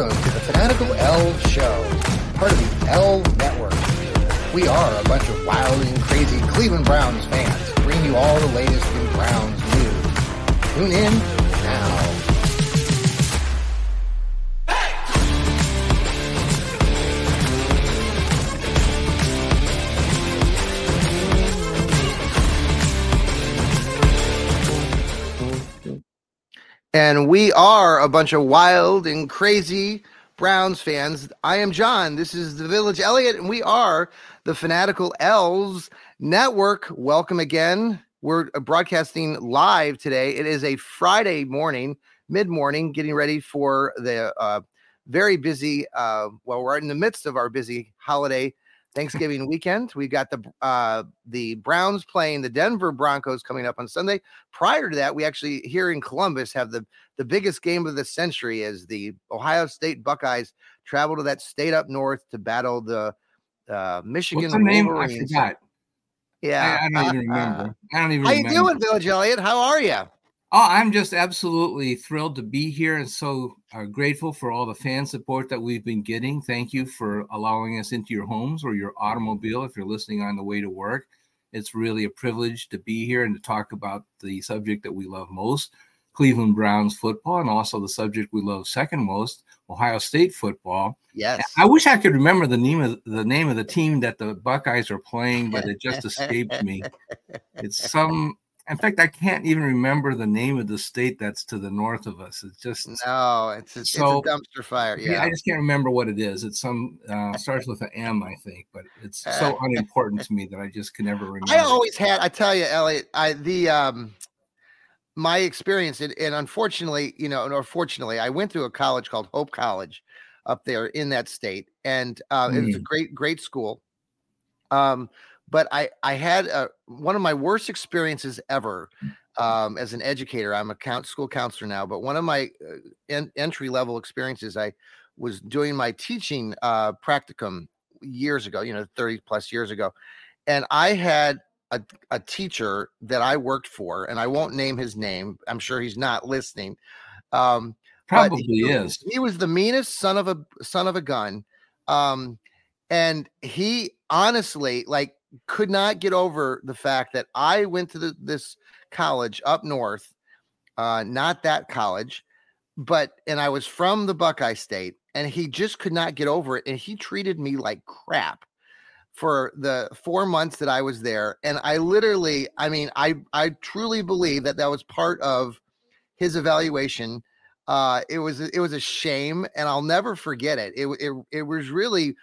Welcome to the Fanatical L Show, part of the L Network. We are a bunch of wild and crazy Cleveland Browns fans, bringing you all the latest in Browns news. Tune in now. And we are a bunch of wild and crazy Browns fans. I am John. This is the Village Elliot, and we are the Fanatical Elves Network. Welcome again. We're broadcasting live today. It is a Friday morning, mid morning, getting ready for the uh, very busy, uh, well, we're in the midst of our busy holiday Thanksgiving weekend. We got the uh, the Browns playing the Denver Broncos coming up on Sunday. Prior to that, we actually here in Columbus have the the biggest game of the century as the Ohio State Buckeyes travel to that state up north to battle the uh, Michigan What's the name? I forgot. Yeah, I, I don't even remember. I don't even How you doing, Village Elliott? How are you? Oh, I'm just absolutely thrilled to be here and so uh, grateful for all the fan support that we've been getting. Thank you for allowing us into your homes or your automobile if you're listening on the way to work. It's really a privilege to be here and to talk about the subject that we love most, Cleveland Browns football, and also the subject we love second most, Ohio State football. Yes. I wish I could remember the name of the name of the team that the Buckeyes are playing, but it just escaped me. It's some. In fact, I can't even remember the name of the state that's to the north of us. It's just No, it's a, So- it's a dumpster fire. yeah. Yeah. I just can't remember what it is. It's some uh, starts with an M, I think, but it's so unimportant to me that I just can never remember. I always had. I tell you, Elliot. I the um, my experience, and, and unfortunately, you know, or fortunately, I went to a college called Hope College up there in that state, and uh, it was a Mm. great, great school. Um, but I I had a, one of my worst experiences ever um, as an educator. I'm a count, school counselor now, but one of my uh, en- entry level experiences, I was doing my teaching uh, practicum years ago. You know, 30 plus years ago, and I had a, a teacher that I worked for, and I won't name his name. I'm sure he's not listening. Um, Probably he is. He was the meanest son of a son of a gun, um, and he honestly like could not get over the fact that I went to the, this college up north, uh, not that college, but and I was from the Buckeye State, and he just could not get over it, and he treated me like crap for the four months that I was there, and I literally, I mean, I I truly believe that that was part of his evaluation. Uh, it was it was a shame, and I'll never forget it. It it it was really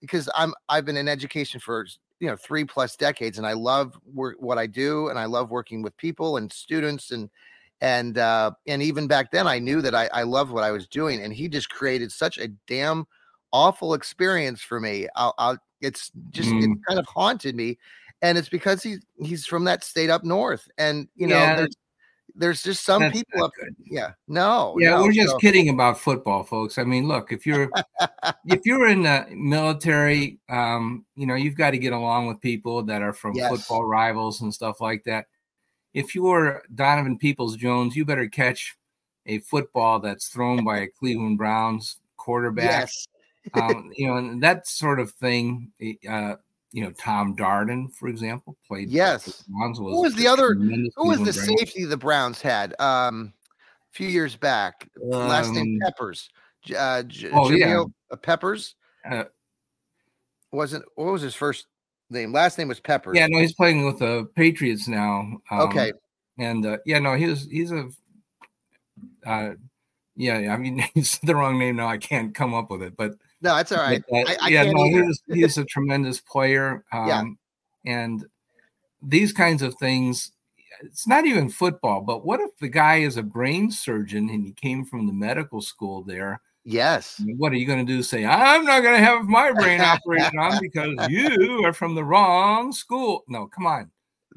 because I'm I've been in education for you know three plus decades, and I love work what I do, and I love working with people and students, and and uh, and even back then I knew that I I loved what I was doing, and he just created such a damn awful experience for me. I'll, I'll it's just it Mm. kind of haunted me, and it's because he's he's from that state up north, and you know Yeah, there's there's just some That's people up good. yeah no Yeah, no, we're just so- kidding about football, folks. I mean, look, if you're if you're in the military, um, you know, you've got to get along with people that are from Yes. football rivals and stuff like that. If you're Donovan Peoples Jones, you better catch a football that's thrown by a Cleveland Browns quarterback. yes um, you know, and that sort of thing. Uh, you know, Thom Darden, for example, played. Yes. Who was the other- Who was the safety the Browns had um, a few years back? Last name Um, Peppers. Uh, J- Oh, yeah. Uh, Peppers Uh, wasn't. What was his first name? Last name was Peppers. Yeah, no, he's playing with the Patriots now. um, Okay. and uh, yeah, no, he's he's a, uh, yeah, I mean, he's the wrong name now. I can't come up with it, but No, that's all right. uh, I, I yeah, no, either. he's he's a tremendous player. Um, Yeah. and these kinds of things. It's not even football, but what if the guy is a brain surgeon and he came from the medical school there? Yes. What are you going to do? Say, I'm not going to have my brain operated on because you are from the wrong school. No, come on.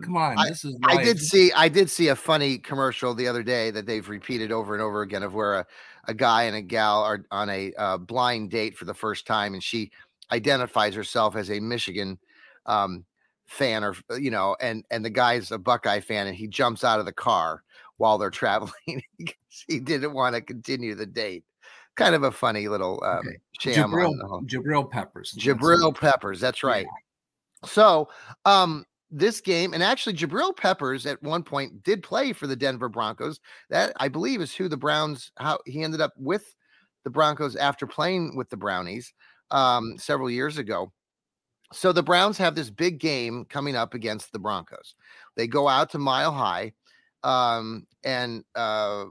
Come on. this is I did see I did see a funny commercial the other day that they've repeated over and over again of where a, a guy and a gal are on a uh, blind date for the first time and she identifies herself as a Michigan um, fan or you know and and the guy's a Buckeye fan and he jumps out of the car while they're traveling because he didn't want to continue the date. kind of a funny little um, Okay. sham. Jabril, on the whole- Jabril Peppers. Jabril. Peppers. That's Yeah. right. So, um, this game, and actually, Jabril Peppers at one point did play for the Denver Broncos. That I believe is who the Browns. How he ended up with the Broncos after playing with the Brownies um, several years ago. So the Browns have this big game coming up against the Broncos. They go out to Mile High, um, and uh,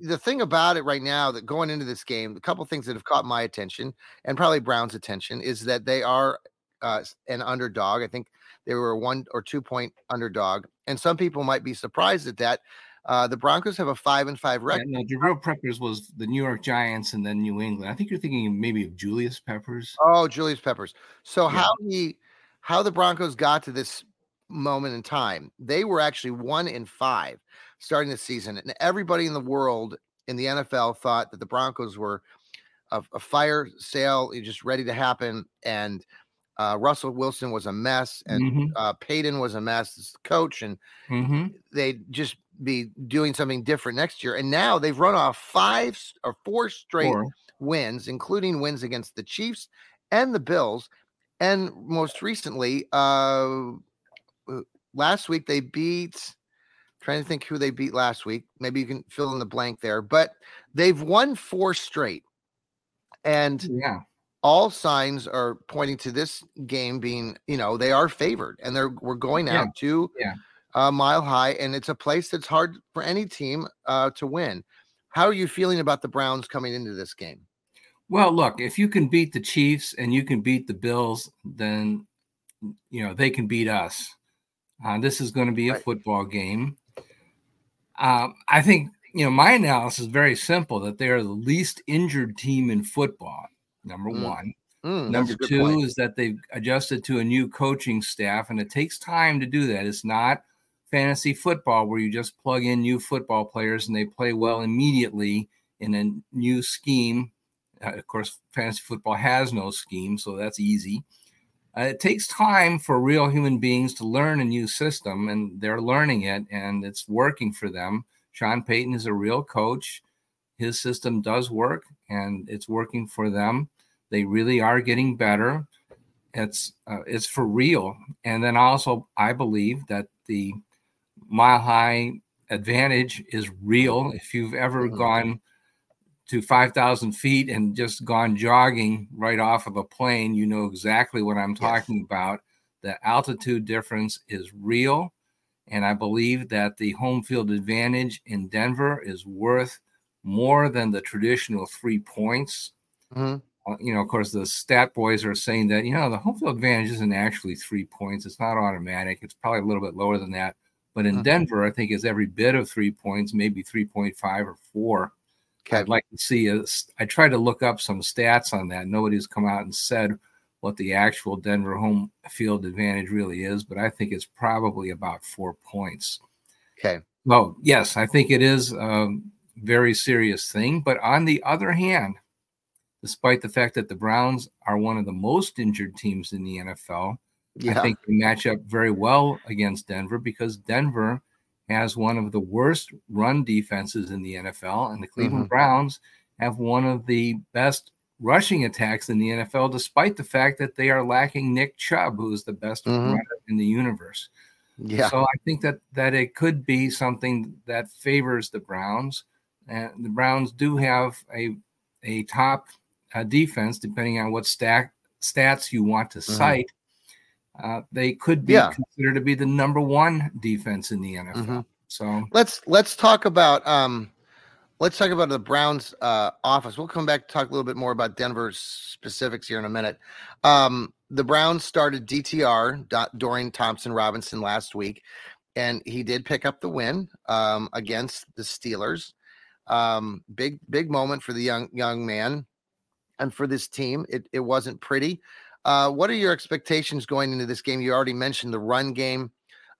the thing about it right now that going into this game, a couple things that have caught my attention and probably Brown's attention is that they are uh, an underdog. I think they were a one or two point underdog, and some people might be surprised at that. Uh, the Broncos have a five and five Yeah, record. no, Jabril Peppers was the New York Giants and then New England. I think you're thinking maybe of Julius Peppers. Oh, Julius Peppers. So Yeah. how he how the Broncos got to this moment in time, they were actually one in five starting the season, and everybody in the world in the NFL thought that the Broncos were a, a fire sale, just ready to happen, and uh, Russell Wilson was a mess, and Mhm, uh, Payton was a mess as the coach, and mhm. they'd just be doing something different next year. And now they've run off five or four straight Or- wins, including wins against the Chiefs and the Bills. And most recently, uh, last week they beat. Trying to think who they beat last week. Maybe you can fill in the blank there, but they've won four straight, and yeah. All signs are pointing to this game being, you know, they are favored, and they're we're going Yeah, out to yeah. uh, Mile High, and it's a place that's hard for any team uh, to win. How are you feeling about the Browns coming into this game? Well, look, if you can beat the Chiefs and you can beat the Bills, then you know they can beat us. Uh, this is going to be a Right. football game. Um, I think you know my analysis is very simple: that they are the least injured team in football. Number Mm, one. Mm, Number two point. is that they've adjusted to a new coaching staff, and it takes time to do that. It's not fantasy football where you just plug in new football players and they play well immediately in a new scheme. Uh, of course, fantasy football has no scheme, so that's easy. Uh, it takes time for real human beings to learn a new system, and they're learning it, and it's working for them. Sean Payton is a real coach. His system does work, and it's working for them. They really are getting better. It's uh, it's for real. And then also, I believe that the mile high advantage is real. If you've ever Mhm. gone to 5,000 feet and just gone jogging right off of a plane, you know exactly what I'm Yes. talking about. The altitude difference is real. And I believe that the home field advantage in Denver is worth more than the traditional three points. Mhm. Uh, You know, of course, the stat boys are saying that, you know, the home field advantage isn't actually three points. It's not automatic. It's probably a little bit lower than that. But in Mhm. Denver, I think it's every bit of three points, maybe 3.5 or four. Okay. I'd like to see a, I tried to look up some stats on that. Nobody's come out and said what the actual Denver home field advantage really is, but I think it's probably about four points. Okay. Well, yes, I think it is a very serious thing. But on the other hand, despite the fact that the Browns are one of the most injured teams in the NFL, Yeah. I think they match up very well against Denver because Denver has one of the worst run defenses in the NFL, and the Cleveland Browns have one of the best rushing attacks in the NFL, despite the fact that they are lacking Nick Chubb, who is the best Mhm. runner in the universe. yeah. So I think that that it could be something that favors the Browns, and the Browns do have a a top uh, defense, depending on what stack stats you want to cite. Uh, they could be Yeah. considered to be the number one defense in the NFL. Mhm. So let's let's talk about um let's talk about the Browns uh office. We'll come back to talk a little bit more about Denver's specifics here in a minute. Um the Browns started DTR Do- Dorian Thompson Robinson last week and he did pick up the win um against the Steelers. Um big big moment for the young young man and for this team. It it wasn't pretty. Uh what are your expectations going into this game? You already mentioned the run game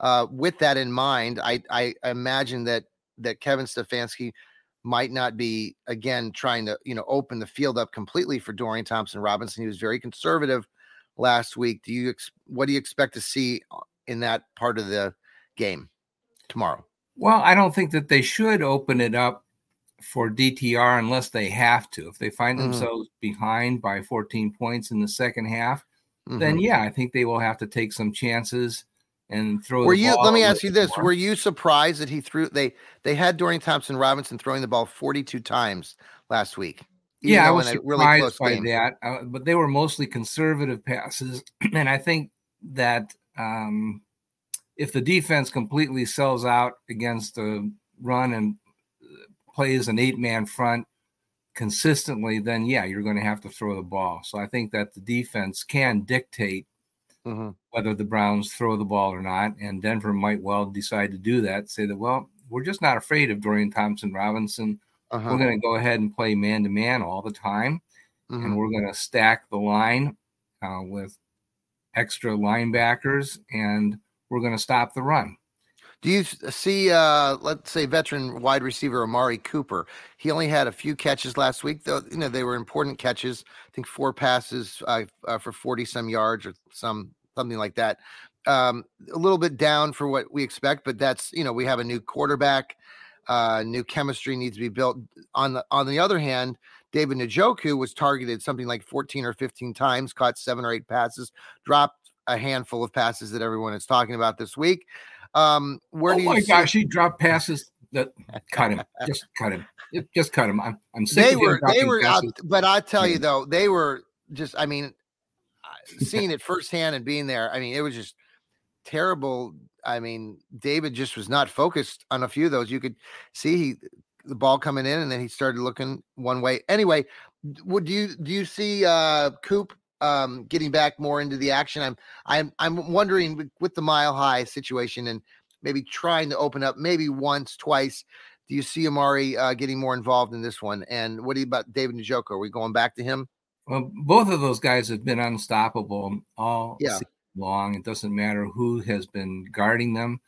uh, with that in mind, I, I imagine that that Kevin Stefanski might not be again trying to you know open the field up completely for Dorian Thompson Robinson. He was very conservative last week. Do you ex- what do you expect to see uh, in that part of the game tomorrow? Well, I don't think that they should open it up for DTR unless they have to. If they find Mhm. themselves behind by 14 points in the second half, Mhm. then yeah, I think they will have to take some chances and throw. Were the you? ball Let me ask you this: more. Were you surprised that he threw? They they had Dorian Thompson Robinson throwing the ball 42 times last week. yeah, I was surprised by game. that, uh, but they were mostly conservative passes, and I think that um, if the defense completely sells out against a run and plays an eight-man front consistently, then yeah, you're going to have to throw the ball. So I think that the defense can dictate Mhm. whether the Browns throw the ball or not, and Denver might well decide to do that. Say that, well, we're just not afraid of Dorian Thompson Robinson. Uh-huh. We're going to go ahead and play man to man all the time Mhm. and we're going to stack the line uh, with extra linebackers, and we're going to stop the run. Do you see, uh, let's say, veteran wide receiver Amari Cooper? He only had a few catches last week, though. You know, they were important catches. I think four passes uh, uh, for forty some yards or some something like that. Um, a little bit down for what we expect, but that's you know we have a new quarterback. Uh, new chemistry needs to be built. On the on the other hand, David Njoku was targeted something like fourteen or fifteen times, caught seven or eight passes, dropped a handful of passes that everyone is talking about this week. Um, where oh do you my see- gosh, he dropped passes that cut him. Just cut him. Just- cut him. I'm, I'm sick they were they were out, but I tell you though, they were just I mean seeing it firsthand and being there, I mean, it was just terrible. I mean, David just was not focused on a few of those. You could see he the ball coming in and then he started looking one way. Anyway, would you do you see uh Coop um getting back more into the action? I'm I'm I'm wondering with, the mile high situation and maybe trying to open up maybe once, twice. Do you see Amari uh, getting more involved in this one? And what do you about David Njoku? Are we going back to him? Well, both of those guys have been unstoppable all Yeah. long. It doesn't matter who has been guarding them.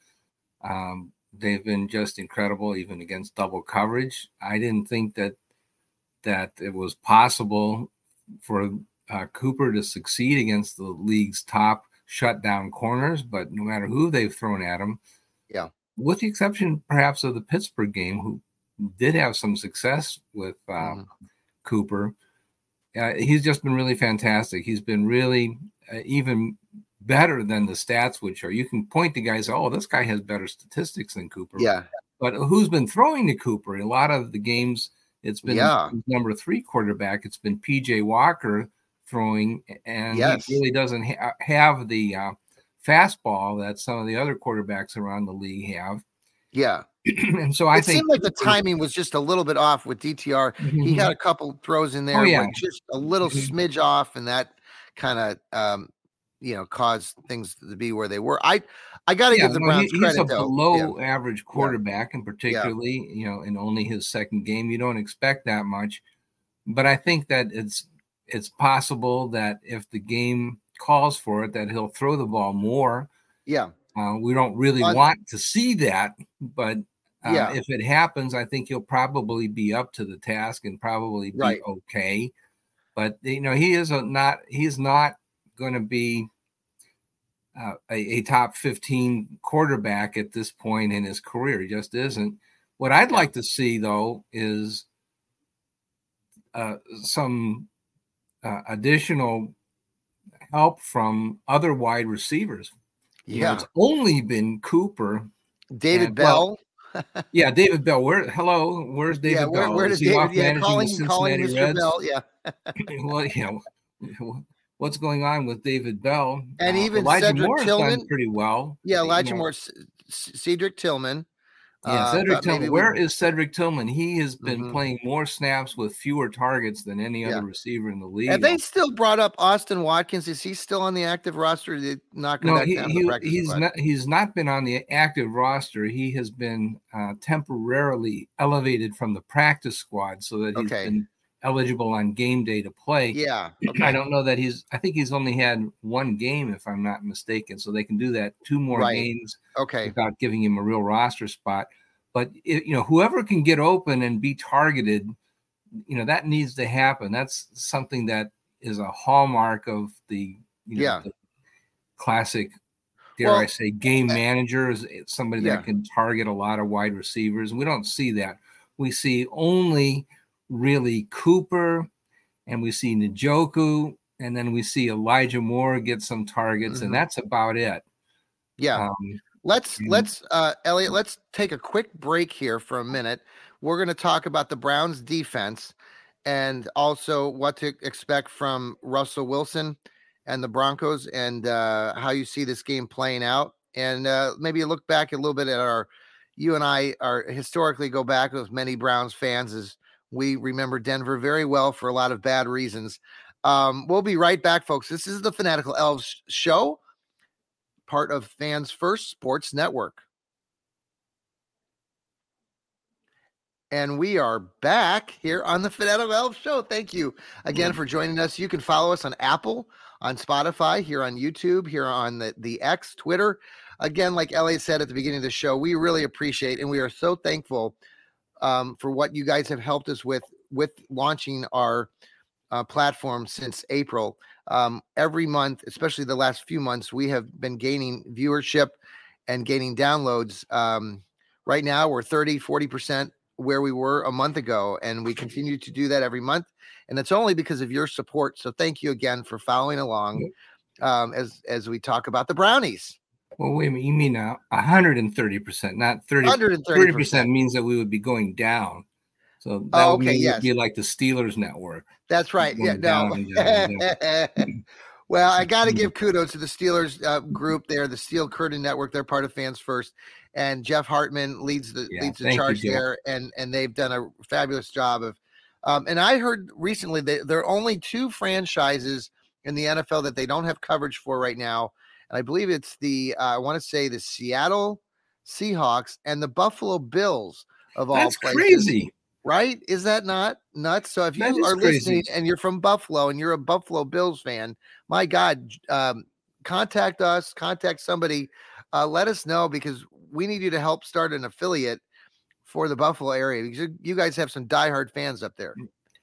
Um, they've been just incredible, even against double coverage. I didn't think that that it was possible for uh, Cooper to succeed against the league's top shutdown corners, but no matter who they've thrown at him, Yeah. with the exception perhaps of the Pittsburgh game, who did have some success with uh, Mhm. Cooper. Uh, he's just been really fantastic. He's been really uh, even better than the stats would show. You can point to guys, oh, this guy has better statistics than Cooper. Yeah, But who's been throwing to Cooper? A lot of the games, it's been Yeah. number three quarterback. It's been PJ Walker throwing, and Yes. he really doesn't ha- have the uh, fastball that some of the other quarterbacks around the league have. yeah. and so I it think seemed like the timing was just a little bit off with DTR. He had a couple throws in there, Oh, yeah. just a little Mhm. smidge off, and that kind of um, you know caused things to be where they were. I I got to Yeah, give the no, Browns he- he's a though. below Yeah. average quarterback, and particularly, you know, in only his second game, you don't expect that much. But I think that it's it's possible that if the game calls for it, that he'll throw the ball more. Yeah, Uh, we don't really Un- want to see that, but uh, Yeah. if it happens, I think he'll probably be up to the task and probably be Right. okay. But you know, he is a not he's not going to be uh, a, a top 15 quarterback at this point in his career. He just isn't. What I'd Yeah. like to see though is uh, some uh, additional help from other wide receivers. Yeah. it's only been Cooper. David and- Bell. well, Yeah, David Bell. Where? Hello, where's David yeah, where, Bell? where does he off David? Yeah, calling calling Mr. Reds? Bell. Yeah, well, yeah. What's going on with David Bell? And Uh, even Elijah Cedric Moore's Tillman? pretty well. yeah. Elijah Moore, Cedric Tillman. Yeah, uh, Cedric maybe Tillman. we- Where is Cedric Tillman? He has been Mhm. playing more snaps with fewer targets than any Yeah. other receiver in the league. Have they still brought up Austin Watkins? Is he still on the active roster? Or did they knock no, he, down to the he, he's not. He's not been on the active roster. He has been uh, temporarily elevated from the practice squad so that he's Okay. been eligible on game day to play. Yeah. I don't know that he's. I think he's only had one game, if I'm not mistaken. So they can do that two more Right. games Okay. without giving him a real roster spot. But it, you know, whoever can get open and be targeted, you know, that needs to happen. That's something that is a hallmark of the, you know, Yeah. the classic. Dare Well, I say, game uh, manager is somebody yeah. that can target a lot of wide receivers. We don't see that. we see only really Cooper and we see Njoku, and then we see Elijah Moore get some targets, mm-hmm. and that's about it. Yeah. Um, let's and- let's uh Elliot, let's take a quick break here for a minute. We're going to talk about the Browns defense and also what to expect from Russell Wilson and the Broncos and uh, how you see this game playing out. And uh, maybe look back a little bit at our, you and I are historically go back with many Browns fans as we remember Denver very well for a lot of bad reasons. Um, we'll be right back, folks. This is the Fanatical Elves show, part of Fans First Sports Network. And we are back here on the Fanatical Elves show. Thank you again for joining us. You can follow us on Apple, on Spotify, here on YouTube, here on the, the X, Twitter. Again, like Elliot said at the beginning of the show, we really appreciate and we are so thankful um, for what you guys have helped us with with launching our uh, platform since April. Um, every month, especially the last few months, we have been gaining viewership and gaining downloads. Um, right now, we're 30, 40% where we were a month ago, and we continue to do that every month. And it's only because of your support. So thank you again for following along um, as as we talk about the brownies. Well, wait a minute. You mean uh, 130%, not 30 30% means that we would be going down. So that oh, okay, would yes. be like the Steelers network. That's right. Yeah, no. well, I got to give kudos to the Steelers uh, group there, the Steel Curtain Network. They're part of Fans First, and Jeff Hartman leads the yeah, leads the charge you, there, and and they've done a fabulous job of. Um, and I heard recently that there are only two franchises in the NFL that they don't have coverage for right now and I believe it's the uh, I want to say the Seattle Seahawks and the Buffalo Bills of all That's places. crazy. Right? Is that not nuts? So if you are crazy. listening and you're from Buffalo and you're a Buffalo Bills fan, my God, um, contact us, contact somebody, uh, let us know because we need you to help start an affiliate for the Buffalo area because you guys have some diehard fans up there.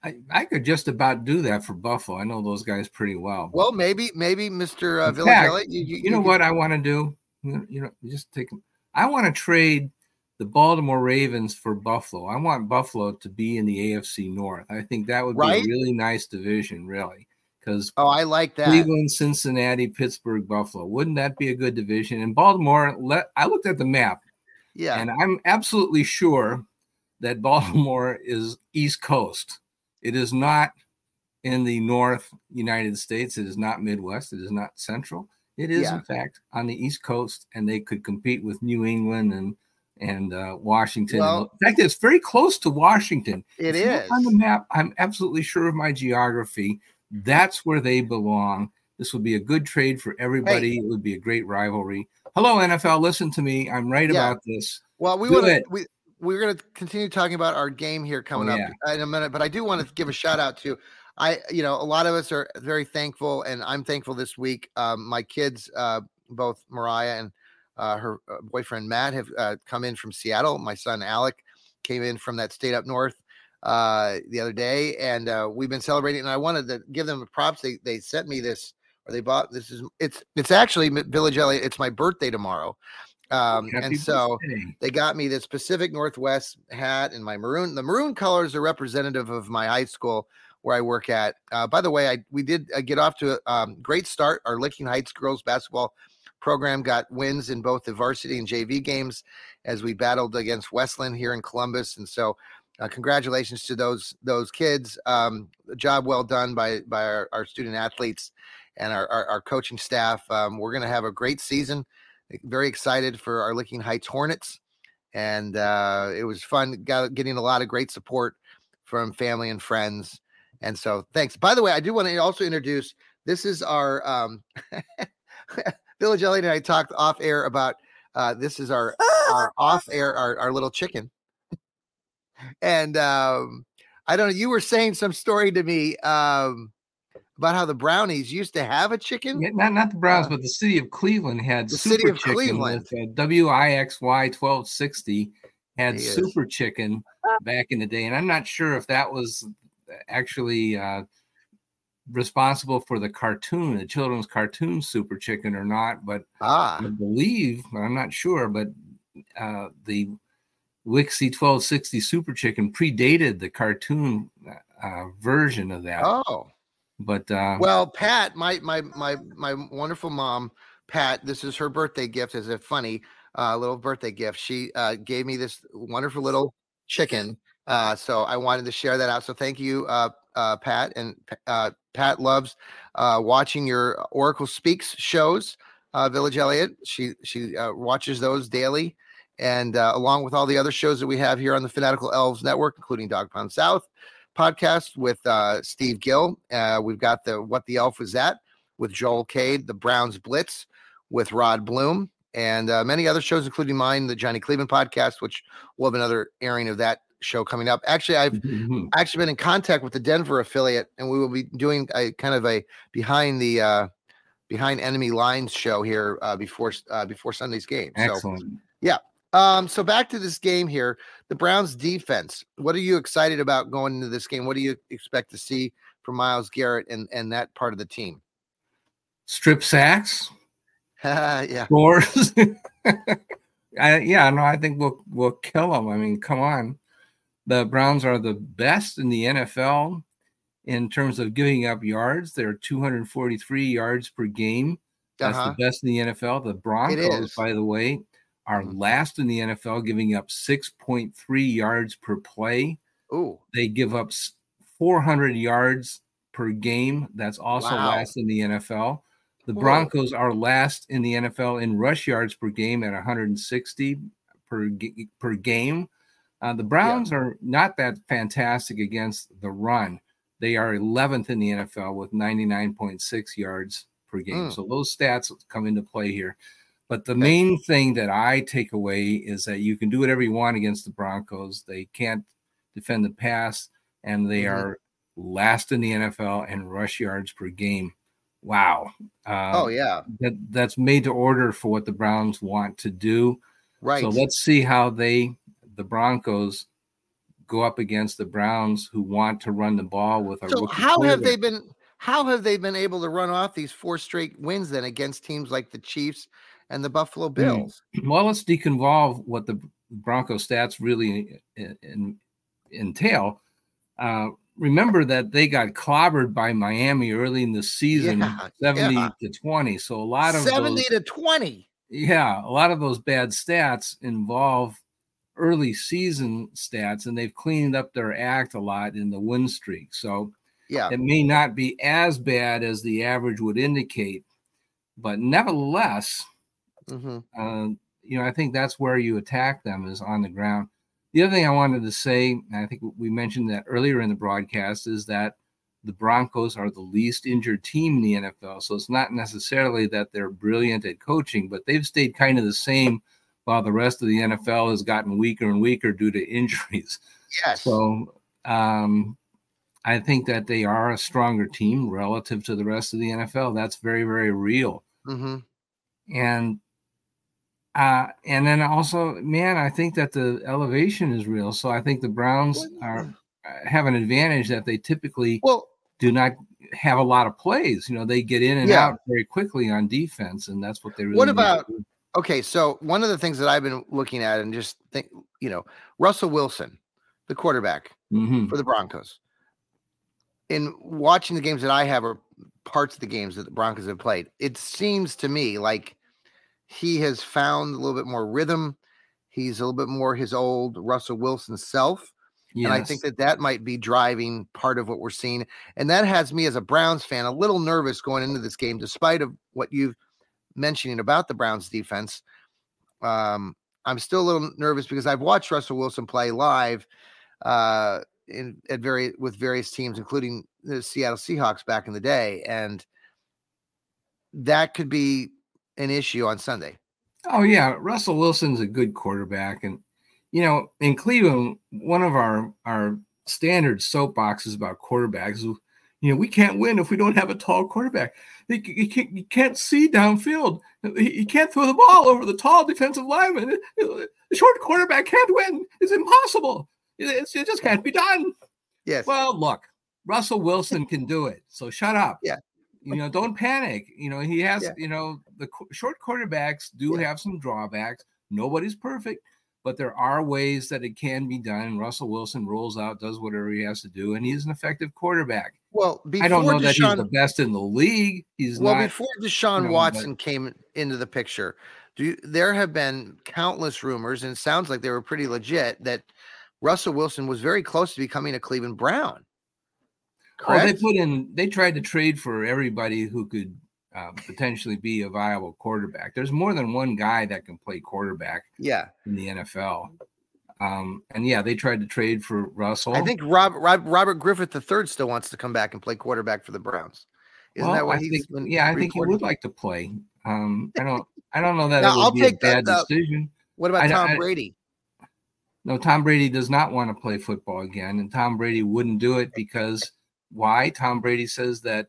I, I could just about do that for Buffalo. I know those guys pretty well. Well, maybe, maybe Mr. Uh, fact, you, you, you, know what I want to do? You know, just take. I want to trade the Baltimore Ravens for Buffalo. I want Buffalo to be in the AFC North. I think that would right? be a really nice division, really. Because oh, I like that. Cleveland, Cincinnati, Pittsburgh, Buffalo. Wouldn't that be a good division? And Baltimore. Let I looked at the map. Yeah, and I'm absolutely sure that Baltimore is East Coast. It is not in the North United States. It is not Midwest. It is not Central. It is, yeah. in fact, on the East Coast, and they could compete with New England and and uh, Washington. Well, in fact, it's very close to Washington. It is on the map. I'm absolutely sure of my geography. That's where they belong. This would be a good trade for everybody. Hey. It would be a great rivalry. Hello, NFL. Listen to me. I'm right yeah. about this. Well, we want to we we're going to continue talking about our game here coming yeah. up in a minute, but I do want to give a shout out to I, you know, a lot of us are very thankful, and I'm thankful this week. Um, my kids, uh, both Mariah and uh, her uh, boyfriend Matt, have uh, come in from Seattle. My son Alec came in from that state up north uh, the other day, and uh, we've been celebrating. And I wanted to give them props. They they sent me this, or they bought this is it's it's actually Village Elliott. It's my birthday tomorrow, um, and so birthday. they got me this Pacific Northwest hat and my maroon. The maroon colors are representative of my high school where I work at. Uh, by the way, I we did uh, get off to a um, great start. Our Licking Heights girls basketball program got wins in both the varsity and JV games as we battled against Westland here in Columbus, and so. Uh, congratulations to those those kids. Um, job well done by by our, our student athletes and our, our, our coaching staff. Um, we're going to have a great season very excited for our Licking Heights Hornets, and uh, it was fun got, getting a lot of great support from family and friends. And so, thanks. By the way, I do want to also introduce. This is our um, Village Elliott and I talked off air about. Uh, this is our our off air our, our little chicken, and um, I don't know. You were saying some story to me. Um, about how the Brownies used to have a chicken. Yeah, not not the Browns, uh, but the city of Cleveland had the super city of Cleveland. With, uh, WIXY twelve sixty had super chicken back in the day, and I'm not sure if that was actually uh, responsible for the cartoon, the children's cartoon Super Chicken, or not. But ah. I believe, I'm not sure, but uh, the WIXY 1260 Super Chicken predated the cartoon uh, version of that. Oh, but uh, well, Pat, my my my my wonderful mom, Pat. This is her birthday gift. As a funny uh, little birthday gift, she uh, gave me this wonderful little chicken. Uh, so I wanted to share that out. So thank you, uh, uh, Pat. And uh, Pat loves uh, watching your Oracle Speaks shows. Uh, Village Elliott. She she uh, watches those daily, and uh, along with all the other shows that we have here on the Fanatical Elves Network, including Dog Pound South podcast with uh, Steve Gill. Uh, we've got the What the Elf Was At with Joel Cade, the Browns Blitz with Rod Bloom, and uh, many other shows, including mine, the Johnny Cleveland podcast, which we'll have another airing of that show coming up. Actually, I've mhm. actually been in contact with the Denver affiliate, and we will be doing a kind of a behind the uh, behind enemy lines show here uh, before uh, before Sunday's game. So, excellent. Um, so back to this game here, the Browns defense. What are you excited about going into this game? What do you expect to see from Myles Garrett and and that part of the team? Strip sacks, yeah, scores. I, yeah, no, I think we'll we'll kill them. I mean, come on. The Browns are the best in the NFL in terms of giving up yards. They're 243 yards per game. That's uh-huh. the best in the NFL. The Broncos, by the way, are Mhm. last in the NFL, giving up 6.3 yards per play. Ooh, They give up 400 yards per game. That's also Wow. last in the NFL. The Whoa. Broncos are last in the NFL in rush yards per game at 160 per per game. Uh, the Browns are not that fantastic against the run. They are 11th in the NFL with 99.6 yards per game. Mm. So those stats come into play here. But the main thing that I take away is that you can do whatever you want against the Broncos. They can't defend the pass, and they Mhm. are last in the NFL in rush yards per game. Wow. Uh, oh yeah, that, that's made to order for what the Browns want to do. right. So let's see how they, the Broncos, go up against the Browns who want to run the ball with a So how have they been? How have they been able to run off these four straight wins then against teams like the Chiefs and the Buffalo Bills? Well, let's deconvolve what the Bronco stats really in, in, entail. Uh, remember that they got clobbered by Miami early in the season, Yeah, 70 yeah. to 20. So a lot of Seventy those, to twenty. yeah, a lot of those bad stats involve early season stats, and they've cleaned up their act a lot in the win streak. So Yeah, it may not be as bad as the average would indicate, but nevertheless, hmm uh, you know, I think that's where you attack them is on the ground. The other thing I wanted to say, and I think we mentioned that earlier in the broadcast, is that the Broncos are the least injured team in the NFL. So it's not necessarily that they're brilliant at coaching, but they've stayed kind of the same while the rest of the NFL has gotten weaker and weaker due to injuries. yes. So um, I think that they are a stronger team relative to the rest of the NFL. That's very, very real hmm and uh and then also man i think that the elevation is real so i think the browns are uh, have an advantage that they typically Well, do not have a lot of plays you know they get in and Yeah. out very quickly on defense and that's what they really What about- okay. So one of the things that I've been looking at and just think, you know, Russell Wilson, the quarterback Mhm. for the Broncos. In watching the games that I have or parts of the games that the Broncos have played, it seems to me like he has found a little bit more rhythm. He's a little bit more his old Russell Wilson self. yes. And I think that that might be driving part of what we're seeing. And that has me as a Browns fan a little nervous going into this game, despite of what you've mentioning about the Browns defense. Um, I'm still a little nervous because I've watched Russell Wilson play live uh, in at very with various teams, including the Seattle Seahawks back in the day, and that could be an issue on Sunday. Oh yeah, Russell Wilson's a good quarterback, and you know, in Cleveland, one of our our standard soapboxes about quarterbacks, is, you know, we can't win if we don't have a tall quarterback. You, you can't, you can't see downfield. He, he can't throw the ball over the tall defensive lineman. The short quarterback can't win. It's impossible. It's, it just can't be done. Yes. Well, look, Russell Wilson can do it. So shut up. Yeah. You know, don't panic. You know, he has, Yeah. you know, the qu- short quarterbacks do Yeah. have some drawbacks. Nobody's perfect, but there are ways that it can be done. Russell Wilson rolls out, does whatever he has to do, and he's an effective quarterback. Well, I don't know Deshaun, that he's the best in the league. He's well not. before Deshaun you know, Watson but- came into the picture. Do you, there have been countless rumors, and it sounds like they were pretty legit that Russell Wilson was very close to becoming a Cleveland Brown. Oh, they put in. They tried to trade for everybody who could uh, potentially be a viable quarterback. There's more than one guy that can play quarterback yeah, in the NFL. Um, and yeah, they tried to trade for Russell. I think Rob, Rob Robert Griffin III still wants to come back and play quarterback for the Browns. Isn't Well, that what I he's think, been yeah, I think he would like to play. Um, I don't. I don't know that Now, it would I'll be take a that- bad that- decision. What about I- Tom I- Brady? No, Tom Brady does not want to play football again, and Tom Brady wouldn't do it because why? Tom Brady says that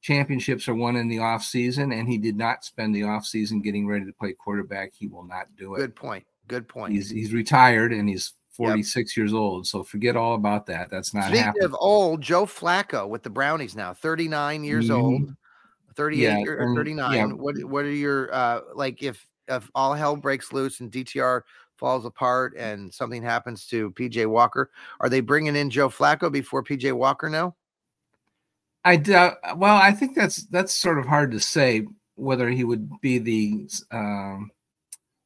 championships are won in the off season, and he did not spend the off season getting ready to play quarterback. He will not do it. Good point. Good point. He's he's retired and he's 46 years old. So forget all about that. That's not Speaking happening. of old, Joe Flacco with the Brownies now, 39 years Mhm. old, 38 Yeah, or- or 39. yeah. What what are your uh like if if all hell breaks loose and DTR falls apart and something happens to PJ Walker, are they bringing in Joe Flacco before PJ Walker now? I doubt. Well, I think that's that's sort of hard to say whether he would be the um,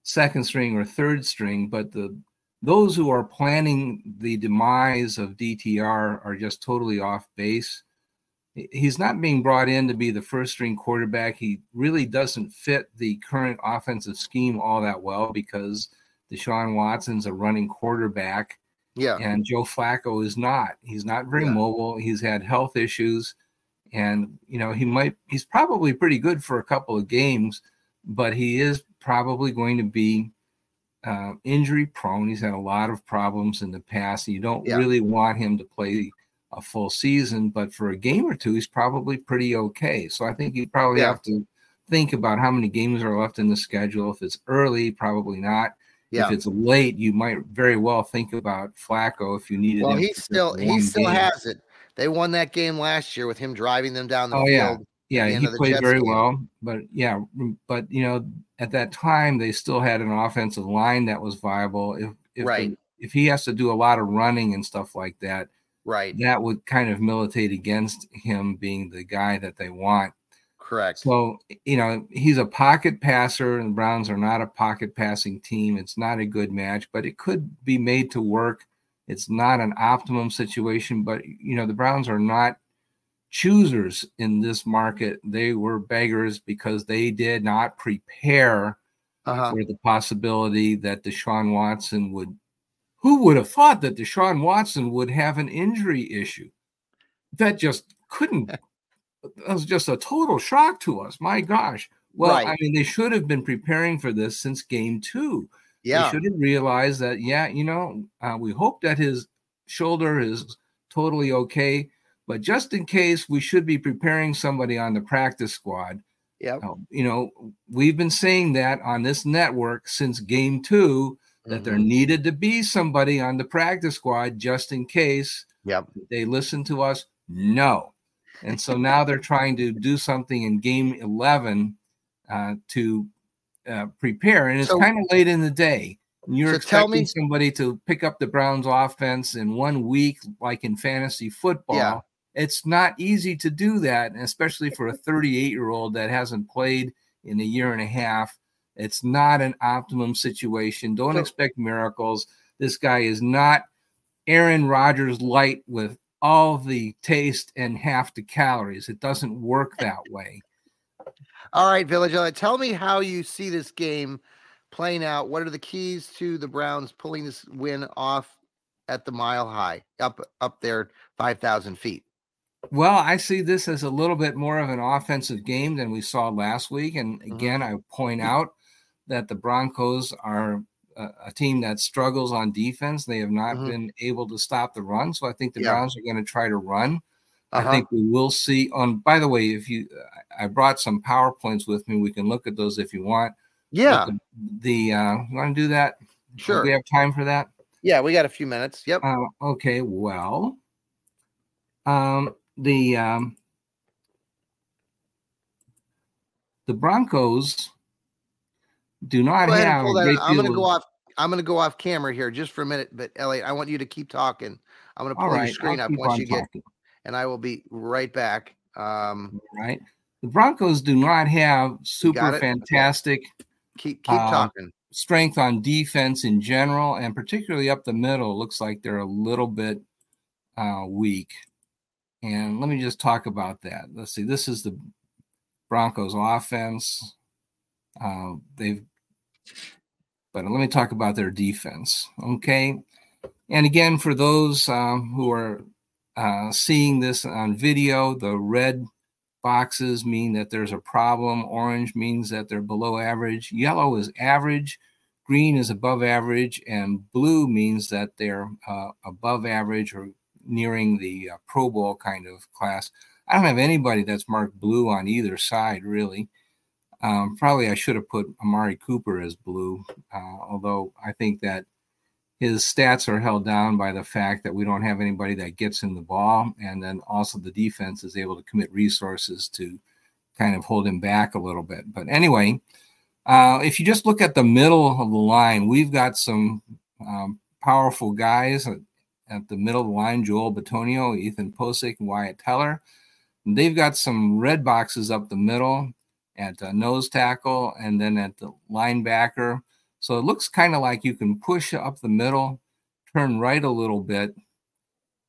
second string or third string, but the those who are planning the demise of DTR are just totally off base. He's not being brought in to be the first string quarterback. He really doesn't fit the current offensive scheme all that well because Deshaun Watson's a running quarterback Yeah. and Joe Flacco is not. He's not very Yeah. mobile. He's had health issues, and you know he might. He's probably pretty good for a couple of games, but he is probably going to be uh, injury prone. He's had a lot of problems in the past. You don't Yeah. really want him to play a full season, but for a game or two, he's probably pretty okay. So I think you probably Yeah. have to think about how many games are left in the schedule. If it's early, probably not. Yeah. If it's late, you might very well think about Flacco if you needed Well, he still he still game. has it. They won that game last year with him driving them down the Oh, yeah. field. Yeah, the he played Jets very game. well, but yeah, but you know, at that time they still had an offensive line that was viable. If if the- Right. if he has to do a lot of running and stuff like that, Right. that would kind of militate against him being the guy that they want. Correct. So, you know, he's a pocket passer, and the Browns are not a pocket passing team. It's not a good match, but it could be made to work. It's not an optimum situation, but, you know, the Browns are not choosers in this market. They were beggars because they did not prepare Uh-huh. for the possibility that Deshaun Watson would. Who would have thought that Deshaun Watson would have an injury issue? That just couldn't. that was just a total shock to us. My gosh. Well, I mean, they should have been preparing for this since game two. Yeah. They should have realized that, yeah, you know, uh, we hope that his shoulder is totally okay. But just in case, we should be preparing somebody on the practice squad. Yeah. Uh, you know, we've been saying that on this network since game two that there Mhm. needed to be somebody on the practice squad just in case Yep. they listen to us. No. And so now they're trying to do something in game 11 uh, to uh, prepare. And it's So- kind of late in the day. And You're So expecting me- somebody to pick up the Browns offense in one week, like in fantasy football. Yeah. It's not easy to do that, and especially for a 38 year old that hasn't played in a year and a half. It's not an optimum situation. Don't So- expect miracles. This guy is not Aaron Rodgers light with all the taste and half the calories. It doesn't work that way. All right, Village. Tell me how you see this game playing out. What are the keys to the Browns pulling this win off at the mile high, up up there, five thousand feet? Well, I see this as a little bit more of an offensive game than we saw last week. And Mhm. again, I point out that the Broncos are a, a team that struggles on defense. They have not Mhm. been able to stop the run. So I think the Yeah. Browns are going to try to run. Uh-huh. I think we will see on by the way, if you I brought some PowerPoints with me, we can look at those if you want. Yeah, The, the uh you want to do that? Do sure. we have time for that? Yeah, we got a few minutes. Yep. Uh, okay, well, um, the um, the Broncos do not Go have a that. great I'm going to go off. I'm gonna go off camera here just for a minute, but Elliot, I want you to keep talking. I'm gonna All pull your screen I'll up once on you get, talking. And I will be right back. Um, right. The Broncos do not have super fantastic keep keep Uh, talking. strength on defense in general, and particularly up the middle. Looks like they're a little bit uh, weak. And let me just talk about that. Let's see. This is the Broncos offense. Uh, they've, but let me talk about their defense. Okay. And again, for those um, who are uh, seeing this on video, the red boxes mean that there's a problem. Orange means that they're below average. Yellow is average. Green is above average. And blue means that they're uh, above average or nearing the uh, Pro Bowl kind of class. I don't have anybody that's marked blue on either side, really. Um, probably I should have put Amari Cooper as blue, uh, although I think that his stats are held down by the fact that we don't have anybody that gets in the ball, and then also the defense is able to commit resources to kind of hold him back a little bit. But anyway, uh, if you just look at the middle of the line, we've got some um, powerful guys at, at the middle of the line: Joel Bitonio, Ethan Pocic, Wyatt Teller. And they've got some red boxes up the middle at uh, nose tackle and then at the linebacker. So it looks kind of like you can push up the middle, turn right a little bit,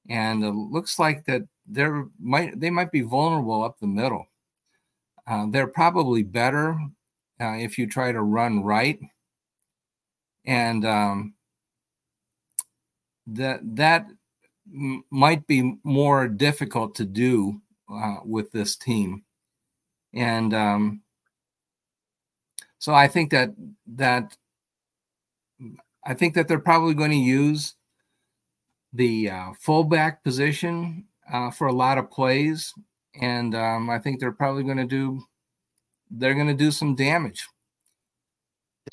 and it looks like that might they might be vulnerable up the middle. Uh, they're probably better uh, if you try to run right, and um, that that m- might be more difficult to do uh, with this team, and um, so I think that that I think that they're probably going to use the uh, fullback position uh, for a lot of plays, and um, I think they're probably going to do they're going to do some damage.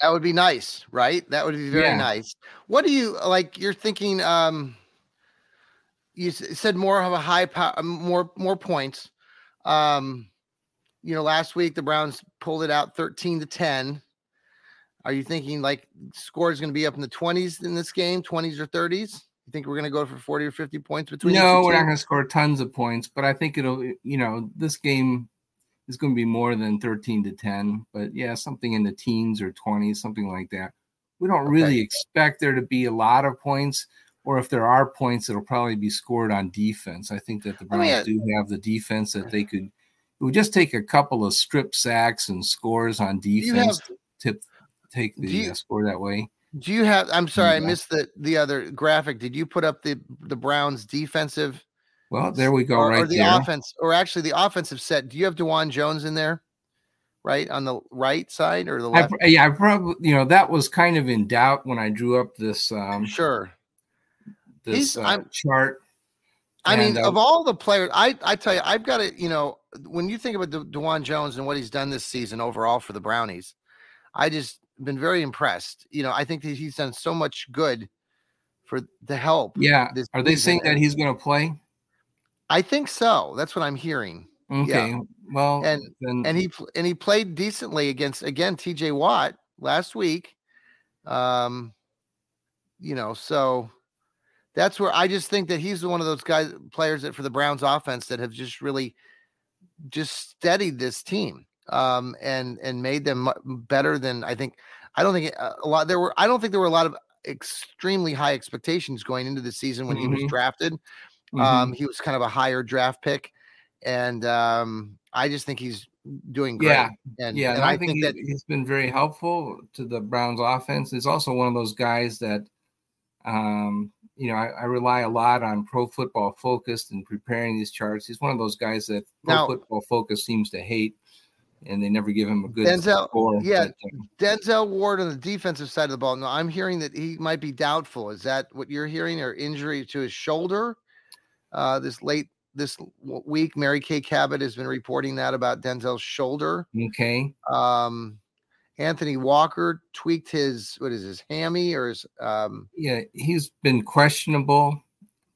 That would be nice, right? That would be very Yeah. nice. What do you like? You're thinking. Um, you said more of a high power, more more points. Um, you know, last week the Browns pulled it out 13 to 10. Are you thinking like score is going to be up in the 20s in this game, 20s or 30s? You think we're going to go for 40 or 50 points between? No, we're not going to score tons of points, but I think it'll you know this game is going to be more than 13 to 10, but yeah, something in the teens or 20s, something like that. We don't really expect there to be a lot of points, or if there are points, it'll probably be scored on defense. I think that the Let me Browns do have the defense that they could. It would just take a couple of strip sacks and scores on defense to tip, take the you- uh, score that way. Do you have? I'm sorry, I missed the the other graphic. Did you put up the the Browns defensive? Well, there we go, or, right or the there. offense, or actually the offensive set? Do you have Dawand Jones in there? Right on the right side or the left? pr- yeah, I probably you know that was kind of in doubt when I drew up this um sure. this uh, I'm- chart. I mean, uh, of all the players, I I tell you, I've got to, you know, when you think about De- Dawand Jones and what he's done this season overall for the Brownies, I just been very impressed. You know, I think that he's done so much good for the help. Yeah, are they season, saying that he's going to play? I think so. That's what I'm hearing. Okay, well, And- then And he and he played decently against again T.J. Watt last week. Um, you know, so that's where I just think that he's one of those guys players that for the Browns offense that have just really just steadied this team um and and made them better than I think I don't think a lot there were I don't think there were a lot of extremely high expectations going into the season when he was Mhm. drafted mhm. um he was kind of a higher draft pick and um I just think he's doing great Yeah, and, yeah, and I, I think, think that he's been very helpful to the Browns offense. He's also one of those guys that, um, you know, I, I rely a lot on Pro Football Focus and preparing these charts. He's one of those guys that Pro Now- Football Focus seems to hate, and they never give him a good Denzel- score. yeah. um, Denzel Ward on the defensive side of the ball. No, I'm hearing that he might be doubtful. Is that what you're hearing, or injury to his shoulder? Uh, this late this week, Mary Kay Cabot has been reporting that about Denzel's shoulder. okay, Um, Anthony Walker tweaked his what is his hammy or his um, yeah, he's been questionable,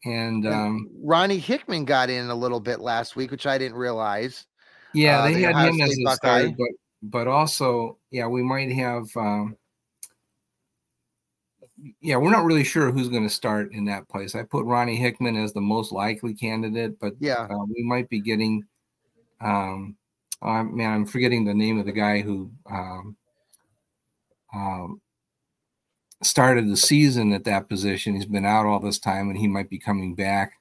and and um, Ronnie Hickman got in a little bit last week, which I didn't realize. Yeah, uh, they the had him as a starter, but but also, yeah, we might have um, yeah, we're not really sure who's going to start in that place. I put Ronnie Hickman as the most likely candidate, but yeah, uh, we might be getting. Um, oh, man, I'm forgetting the name of the guy who um, um, started the season at that position. He's been out all this time, and he might be coming back.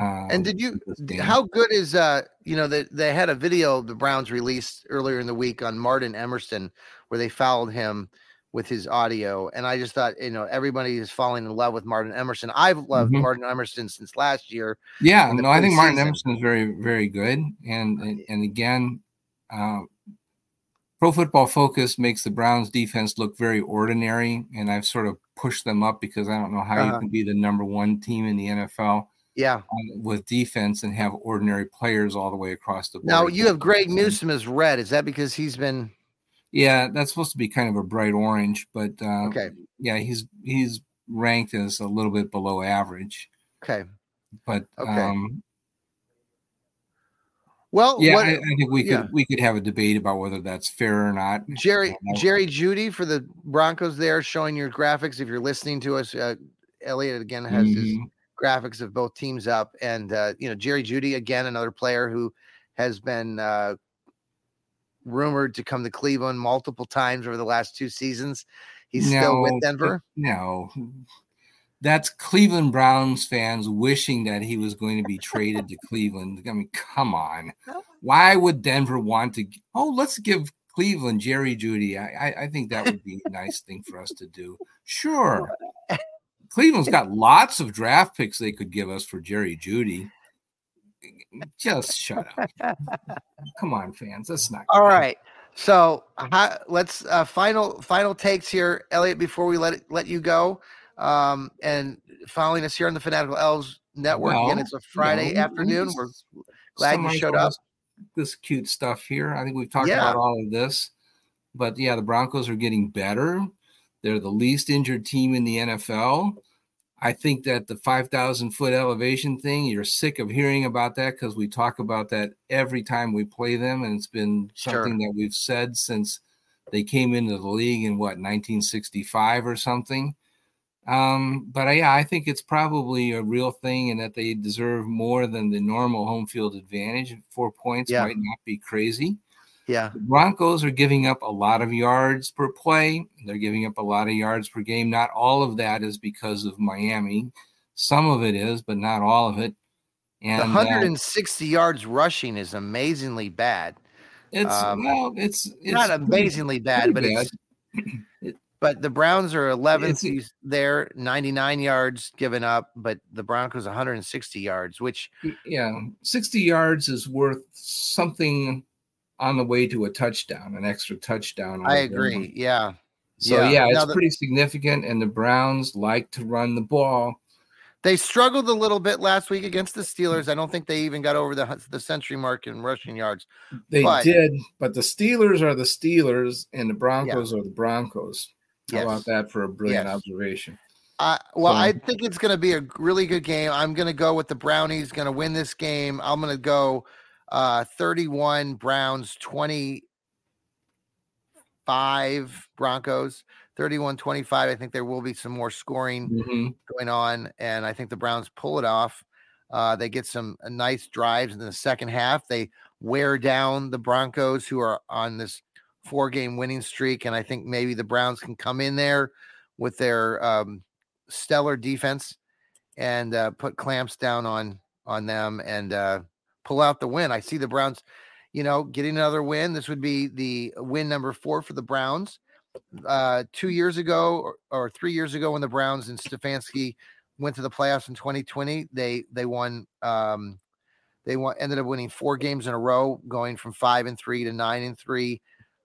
Um, and did you? How good is uh? You know, they they had a video the Browns released earlier in the week on Martin Emerson where they fouled him with his audio, and I just thought, you know, everybody is falling in love with Martin Emerson. I've loved mm-hmm. Martin Emerson since last year. Yeah, no, I think Martin Emerson is very very good, and and, and again. Uh, Pro Football Focus makes the Browns defense look very ordinary, and I've sort of pushed them up because I don't know how uh-huh. you can be the number one team in the NFL yeah. with defense and have ordinary players all the way across the board. Now you have Greg Newsom as red. Is that because he's been? Yeah, that's supposed to be kind of a bright orange, but uh, okay. Yeah, he's he's ranked as a little bit below average. Okay. But okay. um well, yeah, what, I, I, think we could yeah. we could have a debate about whether that's fair or not. Jerry Jerry Jeudy for the Broncos there showing your graphics. If you're listening to us, uh, Elliot again has mm-hmm. his graphics of both teams up, and uh, you know Jerry Jeudy again, another player who has been uh, rumored to come to Cleveland multiple times over the last two seasons. He's no, still with Denver. No, that's Cleveland Browns fans wishing that he was going to be traded to Cleveland. I mean, come on. Why would Denver want to? Oh, let's give Cleveland Jerry Jeudy. I, I, I think that would be a nice thing for us to do. Sure. Cleveland's got lots of draft picks they could give us for Jerry Jeudy. Just shut up. Come on, fans. That's not all right. So let's uh, final final takes here, Elliot. Before we let it, let you go, um, and following us here on the Fanatical Elfz Network. Well, Again, it's a Friday afternoon. We're glad you showed up. This cute stuff here. I think we've talked yeah. about all of this, but yeah, the Broncos are getting better. They're the least injured team in the NFL. I think that the 5,000 foot elevation thing, you're sick of hearing about that because we talk about that every time we play them. And it's been something sure. that we've said since they came into the league in what, 1965 or something. Um, but I, yeah, I think it's probably a real thing and that they deserve more than the normal home field advantage. Four points yeah. might not be crazy. Yeah. The Broncos are giving up a lot of yards per play. They're giving up a lot of yards per game. Not all of that is because of Miami. Some of it is, but not all of it. And the 160 uh, yards rushing is amazingly bad. It's um, well, it's, it's not amazingly bad, but bad. it's but the Browns are 11th there, 99 yards given up, but the Broncos 160 yards, which yeah, 60 yards is worth something on the way to a touchdown, an extra touchdown. I agree. Yeah. So yeah, yeah it's the, pretty significant. And the Browns like to run the ball. They struggled a little bit last week against the Steelers. I don't think they even got over the the century mark in rushing yards. They but, did, but the Steelers are the Steelers, and the Broncos yeah. are the Broncos. How yes. about that for a brilliant yes. observation? Uh, well, I think it's going to be a really good game. I'm going to go with the Brownies. Going to win this game. I'm going to go uh, 31 Browns, 25 Broncos, 31 25. I think there will be some more scoring mm-hmm. going on, and I think the Browns pull it off. Uh, they get some uh, nice drives in the second half. They wear down the Broncos, who are on this four game winning streak. And I think maybe the Browns can come in there with their um, stellar defense and uh, put clamps down on on them and uh, pull out the win. I see the Browns, you know, getting another win. This would be the win number four for the Browns. Uh, two years ago or, or three years ago, when the Browns and Stefanski went to the playoffs in 2020, they they won. Um, they won, ended up winning four games in a row, going from five and three to nine and three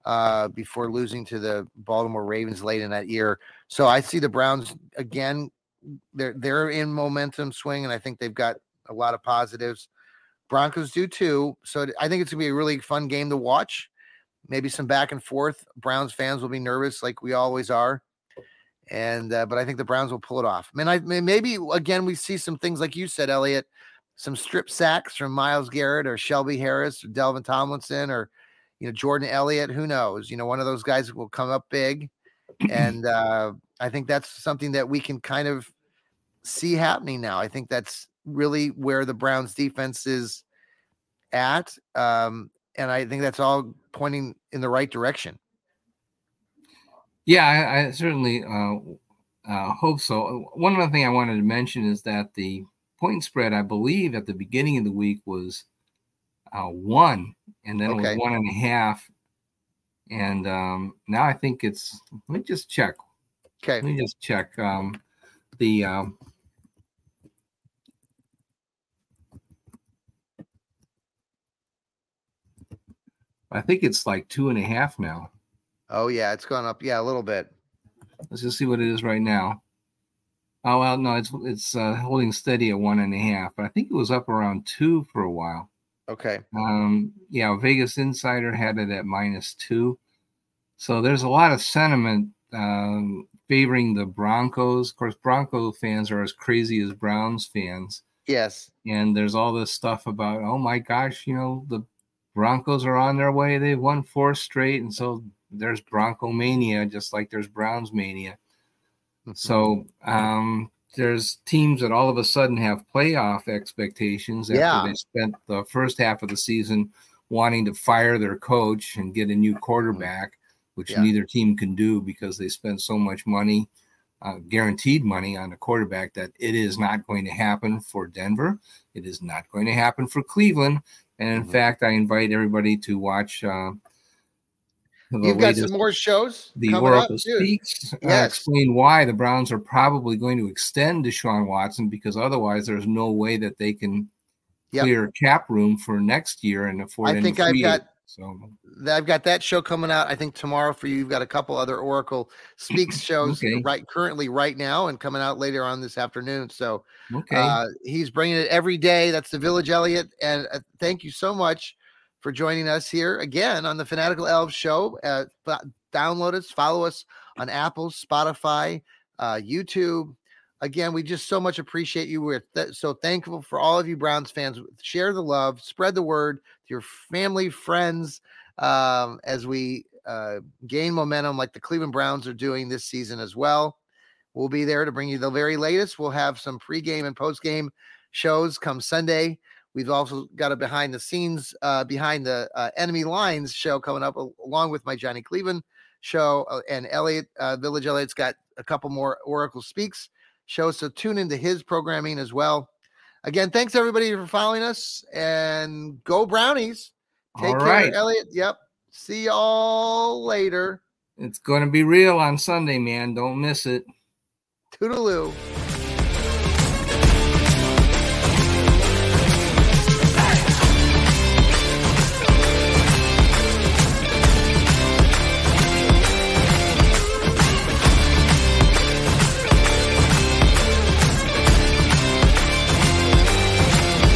uh, before losing to the Baltimore Ravens late in that year. So I see the Browns again. They're they're in momentum swing, and I think they've got a lot of positives. Broncos do too. So I think it's gonna be a really fun game to watch. Maybe some back and forth. Browns fans will be nervous, like we always are. And uh, but I think the Browns will pull it off. I mean, I maybe again we see some things like you said, Elliot, some strip sacks from Myles Garrett or Shelby Harris or Dalvin Tomlinson or you know Jordan Elliott. Who knows? You know, one of those guys will come up big. And uh, I think that's something that we can kind of see happening now. I think that's really where the Browns defense is at. Um, and I think that's all pointing in the right direction. Yeah, I, I certainly uh, uh, hope so. One other thing I wanted to mention is that the point spread, I believe, at the beginning of the week was uh, one, and then okay. it was one and a half, and um, now I think it's. Let me just check. Okay. Let me just check. Um, the um, I think it's like two and a half now. Oh yeah, it's gone up. Yeah, a little bit. Let's just see what it is right now. Oh well, no, it's it's uh, holding steady at one and a half, but I think it was up around two for a while. Okay. Um, yeah, Vegas Insider had it at minus two, so there's a lot of sentiment um, favoring the Broncos. Of course, Bronco fans are as crazy as Browns fans. Yes. And there's all this stuff about, oh my gosh, you know, the Broncos are on their way. They've won four straight. And so there's Bronco mania, just like there's Browns mania. Mm-hmm. So um, there's teams that all of a sudden have playoff expectations after yeah. they spent the first half of the season wanting to fire their coach and get a new quarterback, which yeah. neither team can do because they spent so much money, uh, guaranteed money on a quarterback that it is not going to happen for Denver. It is not going to happen for Cleveland. And in mm-hmm. fact, I invite everybody to watch. Uh, You've got some more shows. The Oracle up, Speaks. Uh, yes. Uh, explain why the Browns are probably going to extend Deshaun Watson because otherwise there's no way that they can yep. clear cap room for next year and afford. I think I've got so I've got that show coming out. I think tomorrow for you. You've got a couple other Oracle Speaks shows okay. right currently right now and coming out later on this afternoon. So okay, uh, he's bringing it every day. That's the Village Elliott, and uh, thank you so much for joining us here again on the Fanatical Elfz Show. Uh, download us, follow us on Apple, Spotify, uh, YouTube. Again, we just so much appreciate you. We're th- so thankful for all of you Browns fans. Share the love, spread the word to your family, friends, um, as we uh, gain momentum like the Cleveland Browns are doing this season as well. We'll be there to bring you the very latest. We'll have some pregame and postgame shows come Sunday. We've also got a behind the scenes, uh, behind the uh, enemy lines show coming up, along with my Johnny Cleveland show. Uh, and Elliott, uh, Village Elliott's got a couple more Oracle Speaks shows. So tune into his programming as well. Again, thanks everybody for following us and go Brownies. Take all care, right. Elliott. Yep. See y'all later. It's going to be real on Sunday, man. Don't miss it. Toodaloo.